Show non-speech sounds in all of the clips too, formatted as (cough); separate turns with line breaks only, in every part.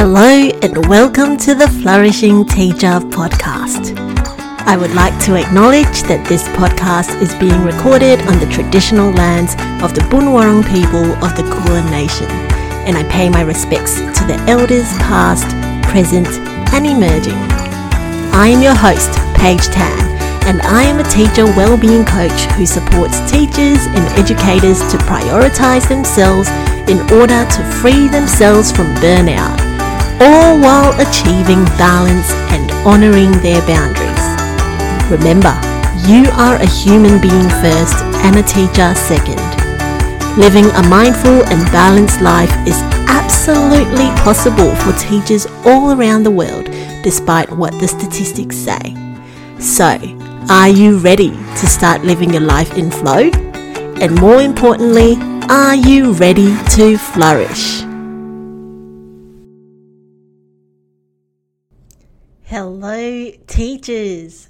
Hello, and welcome to the Flourishing Teacher podcast. I would like to acknowledge that this podcast is being recorded on the traditional lands of the Bunurong people of the Kulin Nation, and I pay my respects to the elders past, present, and emerging. I am your host, Paige Tan, and I am a teacher well-being coach who supports teachers and educators to prioritize themselves in order to free themselves from burnout, all while achieving balance and honoring their boundaries. Remember, you are a human being first and a teacher second. Living a mindful and balanced life is absolutely possible for teachers all around the world, despite what the statistics say. So, are you ready to start living your life in flow? And more importantly, are you ready to flourish? Hello, teachers.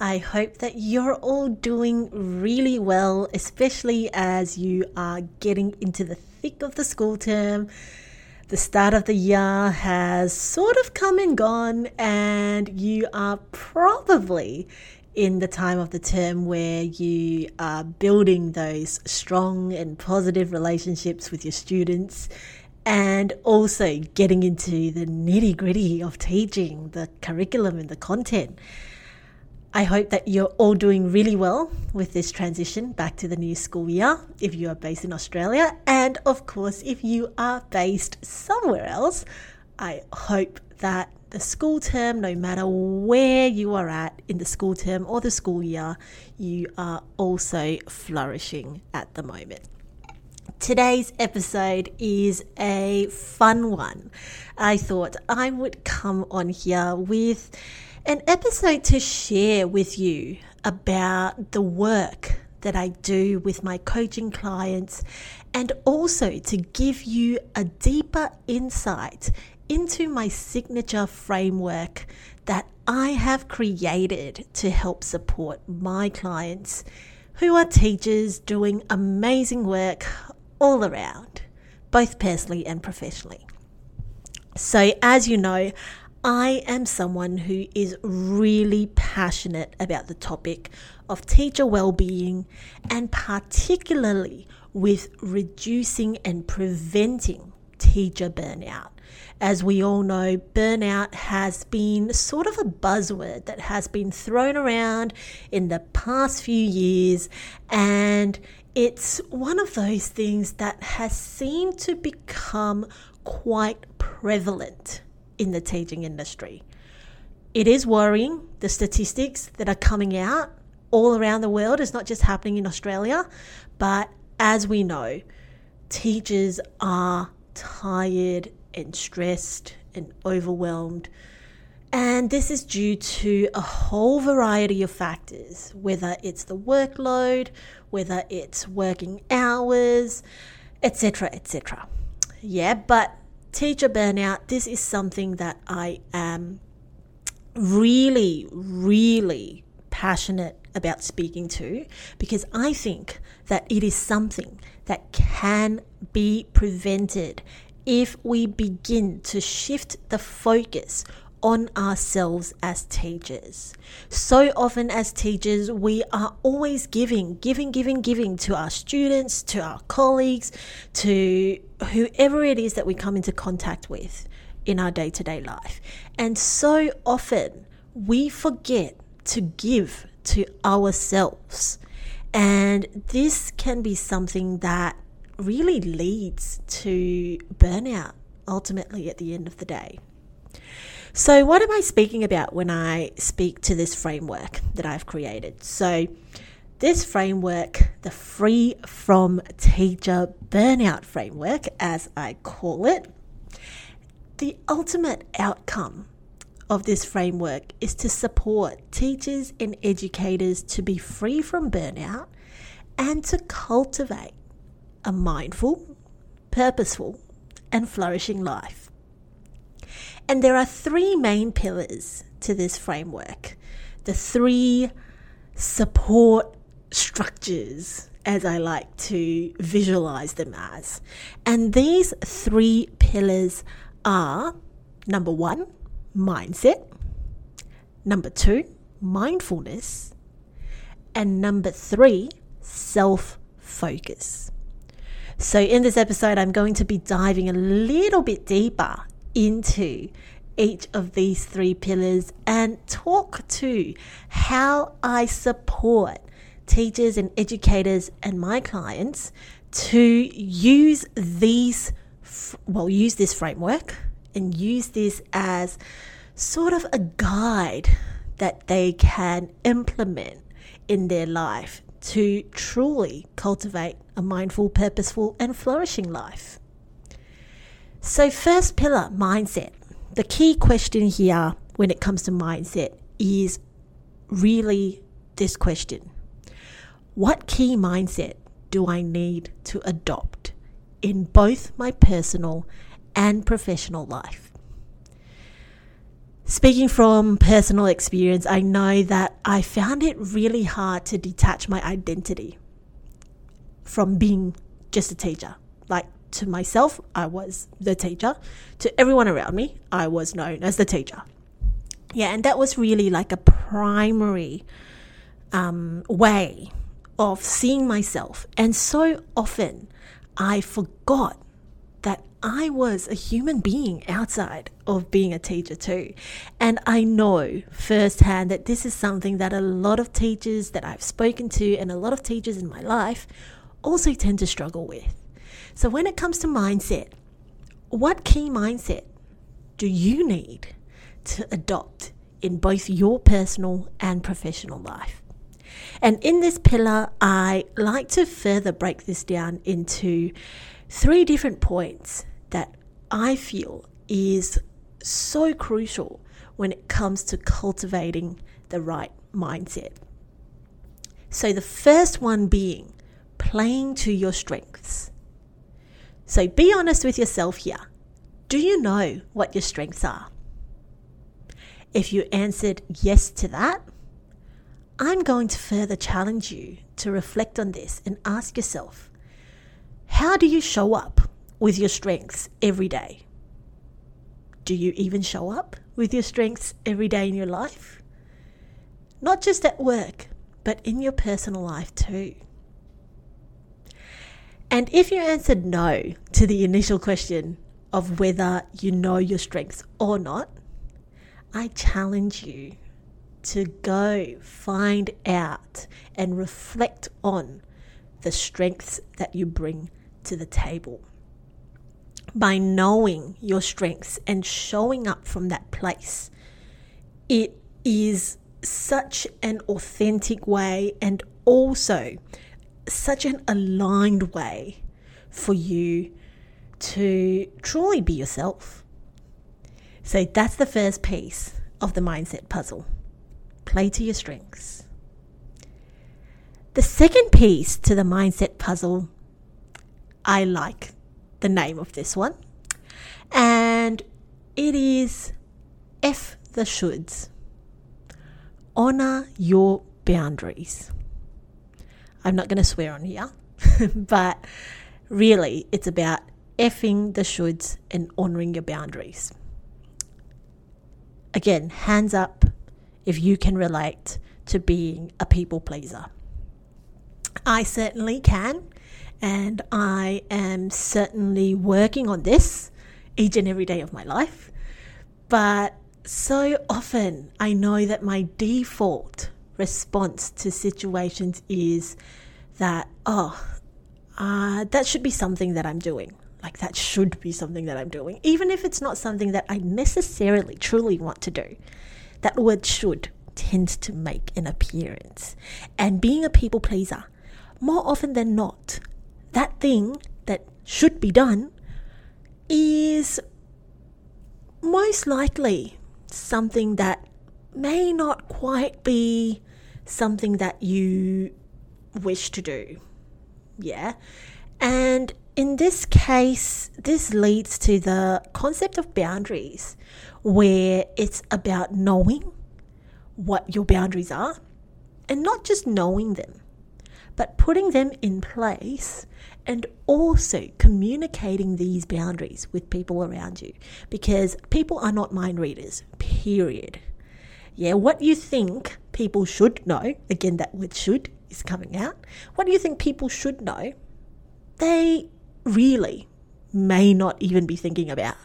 I hope that you're all doing really well, especially as you are getting into the thick of the school term. The start of the year has sort of come and gone, and you are probably in the time of the term where you are building those strong and positive relationships with your students and also getting into the nitty gritty of teaching, the curriculum and the content. I hope that you're all doing really well with this transition back to the new school year if you are based in Australia. And of course, if you are based somewhere else, I hope that the school term, no matter where you are at in the school term or the school year, you are also flourishing at the moment. Today's episode is a fun one. I thought I would come on here with an episode to share with you about the work that I do with my coaching clients and also to give you a deeper insight into my signature framework that I have created to help support my clients who are teachers doing amazing work all around, both personally and professionally. So, as you know, I am someone who is really passionate about the topic of teacher well-being and particularly with reducing and preventing teacher burnout. As we all know, burnout has been sort of a buzzword that has been thrown around in the past few years, and it's one of those things that has seemed to become quite prevalent in the teaching industry. It is worrying, the statistics that are coming out all around the world. It's not just happening in Australia, but as we know, teachers are tired and stressed and overwhelmed. And this is due to a whole variety of factors, whether it's the workload, whether it's working hours, etc., etc. Yeah, but teacher burnout, this is something that I am really, really passionate about speaking to because I think that it is something that can be prevented if we begin to shift the focus on ourselves as teachers. So often, as teachers, we are always giving, giving, giving, giving to our students, to our colleagues, to whoever it is that we come into contact with in our day to day life. And so often, we forget to give to ourselves. And this can be something that really leads to burnout ultimately at the end of the day. So, what am I speaking about when I speak to this framework that I've created? So, this framework, the Free from Teacher Burnout Framework, as I call it, the ultimate outcome of this framework is to support teachers and educators to be free from burnout and to cultivate a mindful, purposeful, and flourishing life. And there are three main pillars to this framework the three support structures, as I like to visualize them as. And these three pillars are Number one, mindset. Number two, mindfulness. And number three, self focus. So, in this episode, I'm going to be diving a little bit deeper into each of these three pillars and talk to how I support teachers and educators and my clients to use these well use this framework and use this as sort of a guide that they can implement in their life to truly cultivate a mindful, purposeful, and flourishing life. So, first pillar mindset. The key question here when it comes to mindset is really this question What key mindset do I need to adopt in both my personal and professional life? Speaking from personal experience, I know that I found it really hard to detach my identity from being just a teacher. Like to myself, I was the teacher. To everyone around me, I was known as the teacher. Yeah, and that was really like a primary um, way of seeing myself. And so often I forgot that I was a human being outside of being a teacher too. And I know firsthand that this is something that a lot of teachers that I've spoken to and a lot of teachers in my life also tend to struggle with. So when it comes to mindset, what key mindset do you need to adopt in both your personal and professional life? And in this pillar, I like to further break this down into three different points that I feel is so crucial when it comes to cultivating the right mindset. So, the first one being playing to your strengths. So, be honest with yourself here. Do you know what your strengths are? If you answered yes to that, I'm going to further challenge you to reflect on this and ask yourself how do you show up with your strengths every day? Do you even show up with your strengths every day in your life? Not just at work, but in your personal life too. And if you answered no to the initial question of whether you know your strengths or not, I challenge you to go find out and reflect on the strengths that you bring to the table. By knowing your strengths and showing up from that place, it is such an authentic way and also such an aligned way for you to truly be yourself. So that's the first piece of the mindset puzzle. Play to your strengths. The second piece to the mindset puzzle I like the name of this one. And it is F the shoulds. Honor your boundaries. I'm not going to swear on here, (laughs) but really it's about effing the shoulds and honoring your boundaries. Again, hands up if you can relate to being a people pleaser. I certainly can, and I am certainly working on this each and every day of my life. But so often I know that my default response to situations is that, oh, uh, that should be something that I'm doing. Like, that should be something that I'm doing, even if it's not something that I necessarily truly want to do. That word should tends to make an appearance. And being a people pleaser, more often than not, that thing that should be done is most likely something that may not quite be something that you wish to do. Yeah. And in this case, this leads to the concept of boundaries, where it's about knowing what your boundaries are and not just knowing them, but putting them in place and also communicating these boundaries with people around you because people are not mind readers, period. Yeah, what you think people should know, again, that word should is coming out. What do you think people should know? They really may not even be thinking about.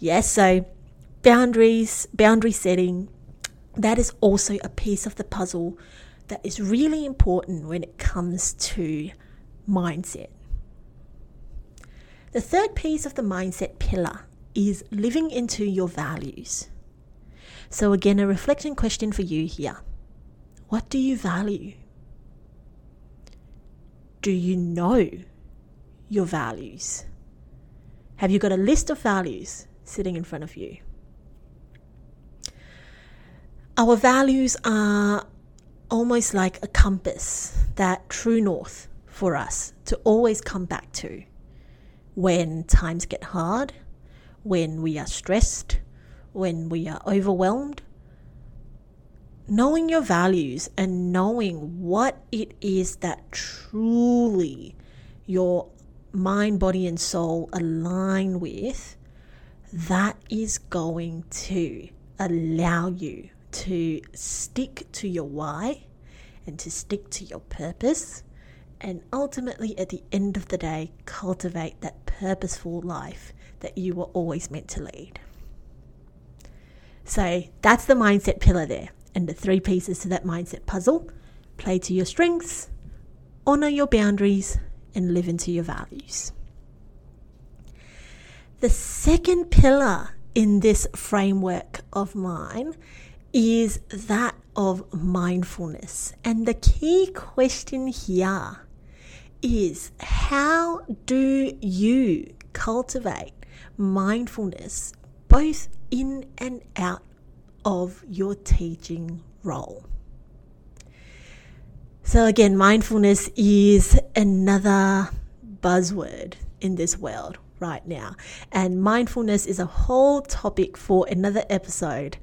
Yes, so boundaries, boundary setting, that is also a piece of the puzzle that is really important when it comes to mindset. The third piece of the mindset pillar is living into your values. So, again, a reflection question for you here What do you value? Do you know your values? Have you got a list of values sitting in front of you? Our values are almost like a compass, that true north for us to always come back to when times get hard, when we are stressed, when we are overwhelmed. Knowing your values and knowing what it is that truly your mind, body, and soul align with, that is going to allow you to stick to your why and to stick to your purpose and ultimately, at the end of the day, cultivate that purposeful life that you were always meant to lead. So that's the mindset pillar there, and the three pieces to that mindset puzzle play to your strengths, honor your boundaries, and live into your values. The second pillar in this framework of mine is that of mindfulness. And the key question here is how do you cultivate mindfulness both in and out of your teaching role? So, again, mindfulness is another buzzword in this world right now. And mindfulness is a whole topic for another episode.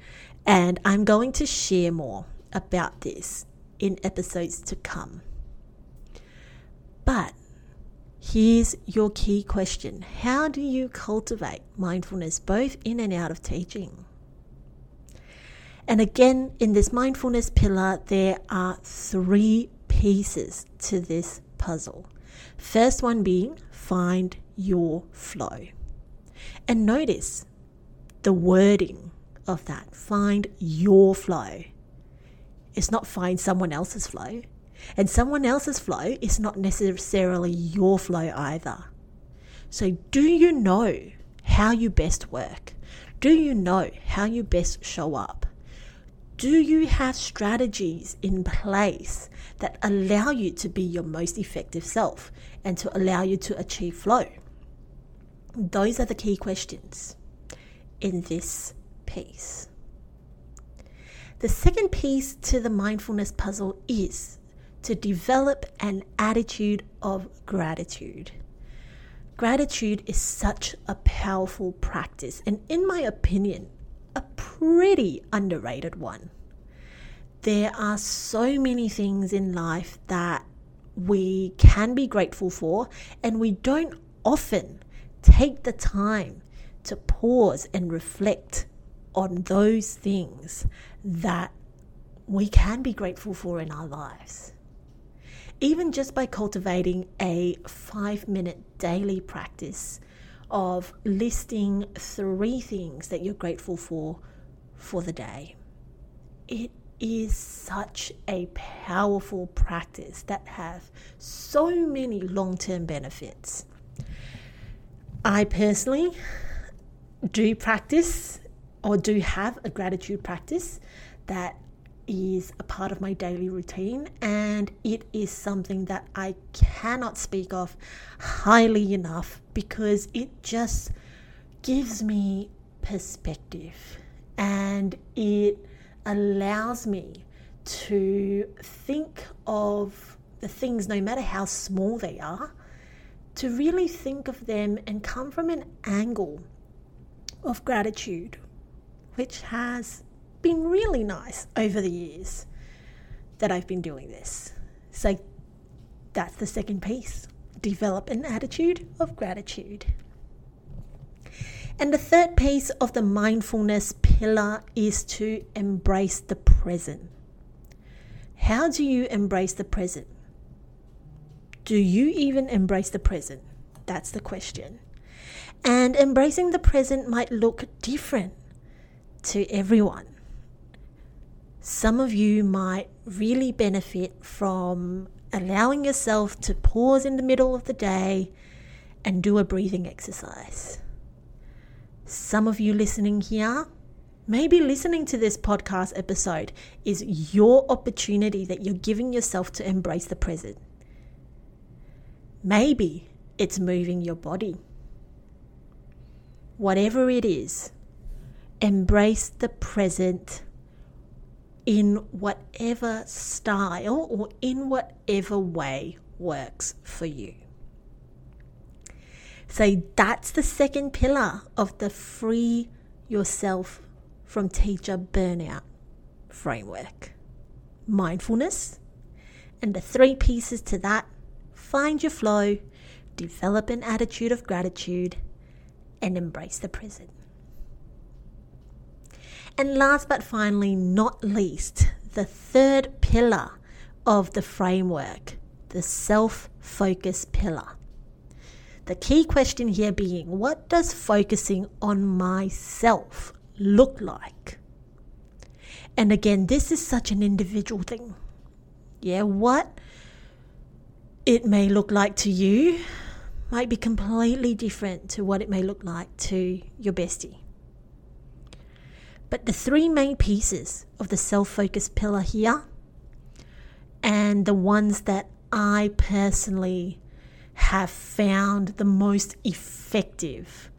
And I'm going to share more about this in episodes to come. But here's your key question How do you cultivate mindfulness both in and out of teaching? And again, in this mindfulness pillar, there are three pieces to this puzzle. First one being find your flow. And notice the wording of that find your flow. It's not find someone else's flow. And someone else's flow is not necessarily your flow either. So, do you know how you best work? Do you know how you best show up? Do you have strategies in place that allow you to be your most effective self and to allow you to achieve flow? Those are the key questions in this piece. The second piece to the mindfulness puzzle is to develop an attitude of gratitude. Gratitude is such a powerful practice, and in my opinion, a pretty underrated one. There are so many things in life that we can be grateful for, and we don't often take the time to pause and reflect on those things that we can be grateful for in our lives even just by cultivating a five minute daily practice of listing three things that you're grateful for for the day. It is such a powerful practice that have so many long-term benefits. I personally do practice or do have a gratitude practice that is a part of my daily routine and it is something that I cannot speak of highly enough because it just gives me perspective and it allows me to think of the things, no matter how small they are, to really think of them and come from an angle of gratitude, which has been really nice over the years that I've been doing this. So that's the second piece develop an attitude of gratitude. And the third piece of the mindfulness pillar is to embrace the present. How do you embrace the present? Do you even embrace the present? That's the question. And embracing the present might look different to everyone. Some of you might really benefit from allowing yourself to pause in the middle of the day and do a breathing exercise. Some of you listening here, maybe listening to this podcast episode is your opportunity that you're giving yourself to embrace the present. Maybe it's moving your body. Whatever it is, embrace the present in whatever style or in whatever way works for you. So that's the second pillar of the free yourself from teacher burnout framework mindfulness. And the three pieces to that find your flow, develop an attitude of gratitude, and embrace the present. And last but finally, not least, the third pillar of the framework, the self focus pillar. The key question here being what does focusing on myself look like? And again, this is such an individual thing. Yeah, what it may look like to you might be completely different to what it may look like to your bestie. But the three main pieces of the self focus pillar here, and the ones that I personally have found the most effective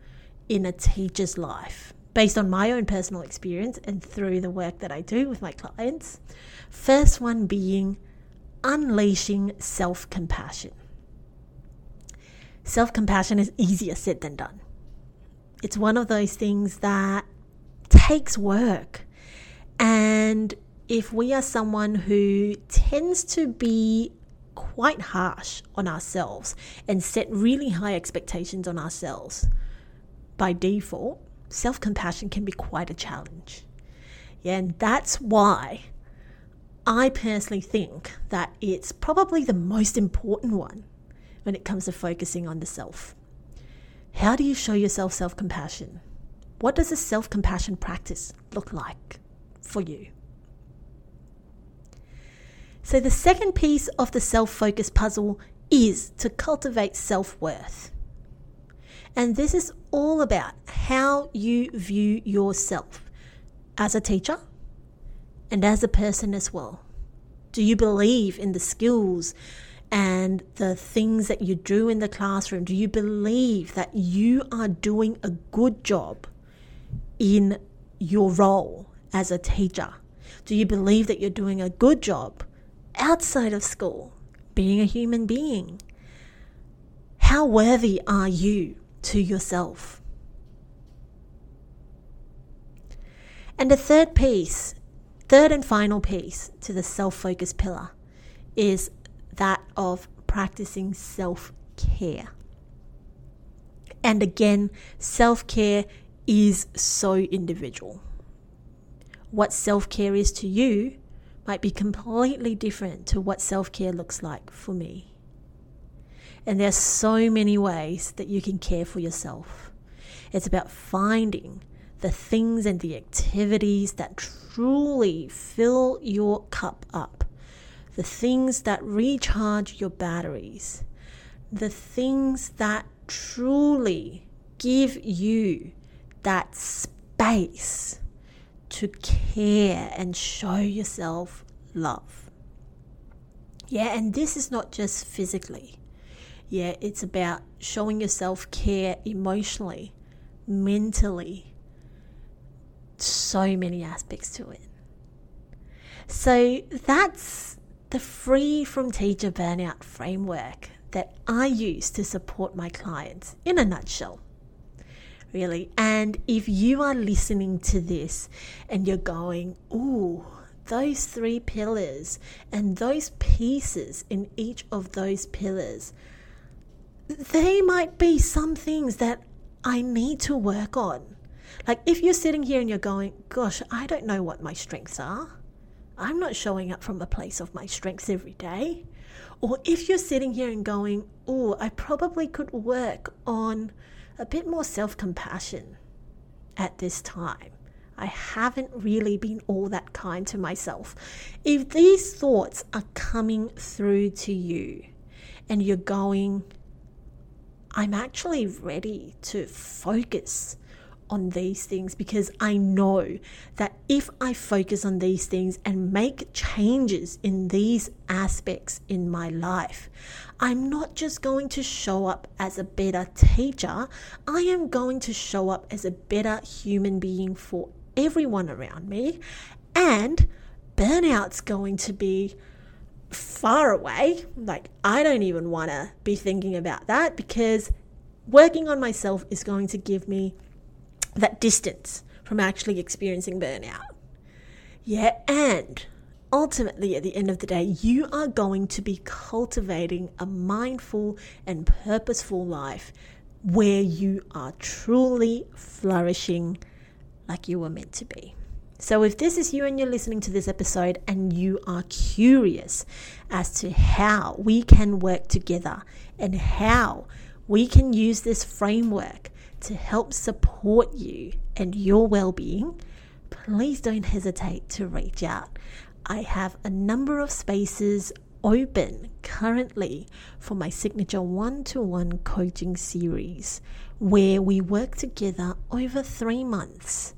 in a teacher's life based on my own personal experience and through the work that I do with my clients. First one being unleashing self compassion. Self compassion is easier said than done. It's one of those things that takes work. And if we are someone who tends to be quite harsh on ourselves and set really high expectations on ourselves, by default, self compassion can be quite a challenge. Yeah, and that's why I personally think that it's probably the most important one when it comes to focusing on the self. How do you show yourself self compassion? What does a self compassion practice look like for you? So, the second piece of the self focus puzzle is to cultivate self worth. And this is all about how you view yourself as a teacher and as a person as well. Do you believe in the skills and the things that you do in the classroom? Do you believe that you are doing a good job in your role as a teacher? Do you believe that you're doing a good job outside of school, being a human being. How worthy are you to yourself? And the third piece, third and final piece to the self focus pillar is that of practicing self care. And again, self care is so individual. What self care is to you might be completely different to what self care looks like for me. And there's so many ways that you can care for yourself. It's about finding the things and the activities that truly fill your cup up, the things that recharge your batteries, the things that truly give you that space to care and show yourself love. Yeah, and this is not just physically. Yeah, it's about showing yourself care emotionally, mentally. So many aspects to it. So that's the free from teacher burnout framework that I use to support my clients in a nutshell really. And if you are listening to this and you're going, ooh, those three pillars and those pieces in each of those pillars they might be some things that I need to work on. Like if you're sitting here and you're going, gosh, I don't know what my strengths are. I'm not showing up from a place of my strengths every day. Or if you're sitting here and going, oh, I probably could work on a bit more self compassion at this time. I haven't really been all that kind to myself. If these thoughts are coming through to you and you're going, I'm actually ready to focus on these things because I know that if I focus on these things and make changes in these aspects in my life, I'm not just going to show up as a better teacher, I am going to show up as a better human being for everyone around me. And burnout's going to be far away. Like, I don't even want to be thinking about that because working on myself is going to give me that distance from actually experiencing burnout. Yeah, and ultimately, at the end of the day, you are going to be cultivating a mindful and purposeful life where you are truly flourishing like you were meant to be. So, if this is you and you're listening to this episode and you are curious as to how we can work together and how we can use this framework to help support you and your well being, please don't hesitate to reach out. I have a number of spaces open currently for my signature one to one coaching series where we work together over three months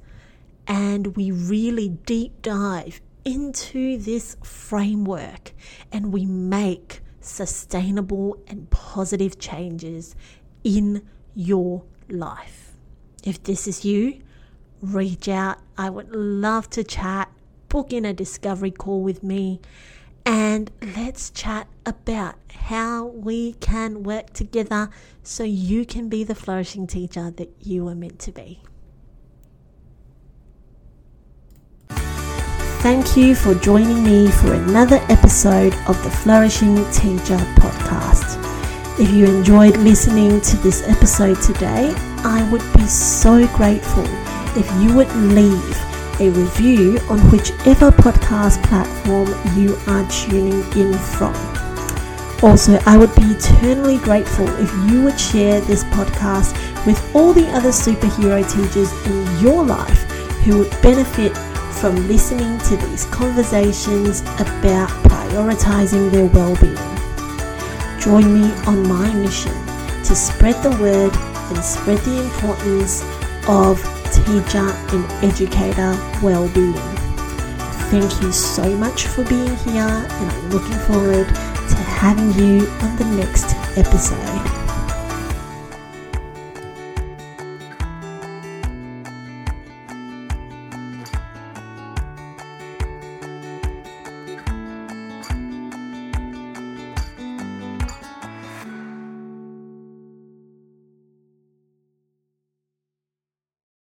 and we really deep dive into this framework and we make sustainable and positive changes in your life. If this is you, reach out. I would love to chat. Book in a discovery call with me and let's chat about how we can work together so you can be the flourishing teacher that you are meant to be. Thank you for joining me for another episode of the Flourishing Teacher podcast. If you enjoyed listening to this episode today, I would be so grateful if you would leave a review on whichever podcast platform you are tuning in from. Also, I would be eternally grateful if you would share this podcast with all the other superhero teachers in your life who would benefit from listening to these conversations about prioritizing their well being. Join me on my mission to spread the word and spread the importance of teacher and educator well-being. Thank you so much for being here and I'm looking forward to having you on the next episode.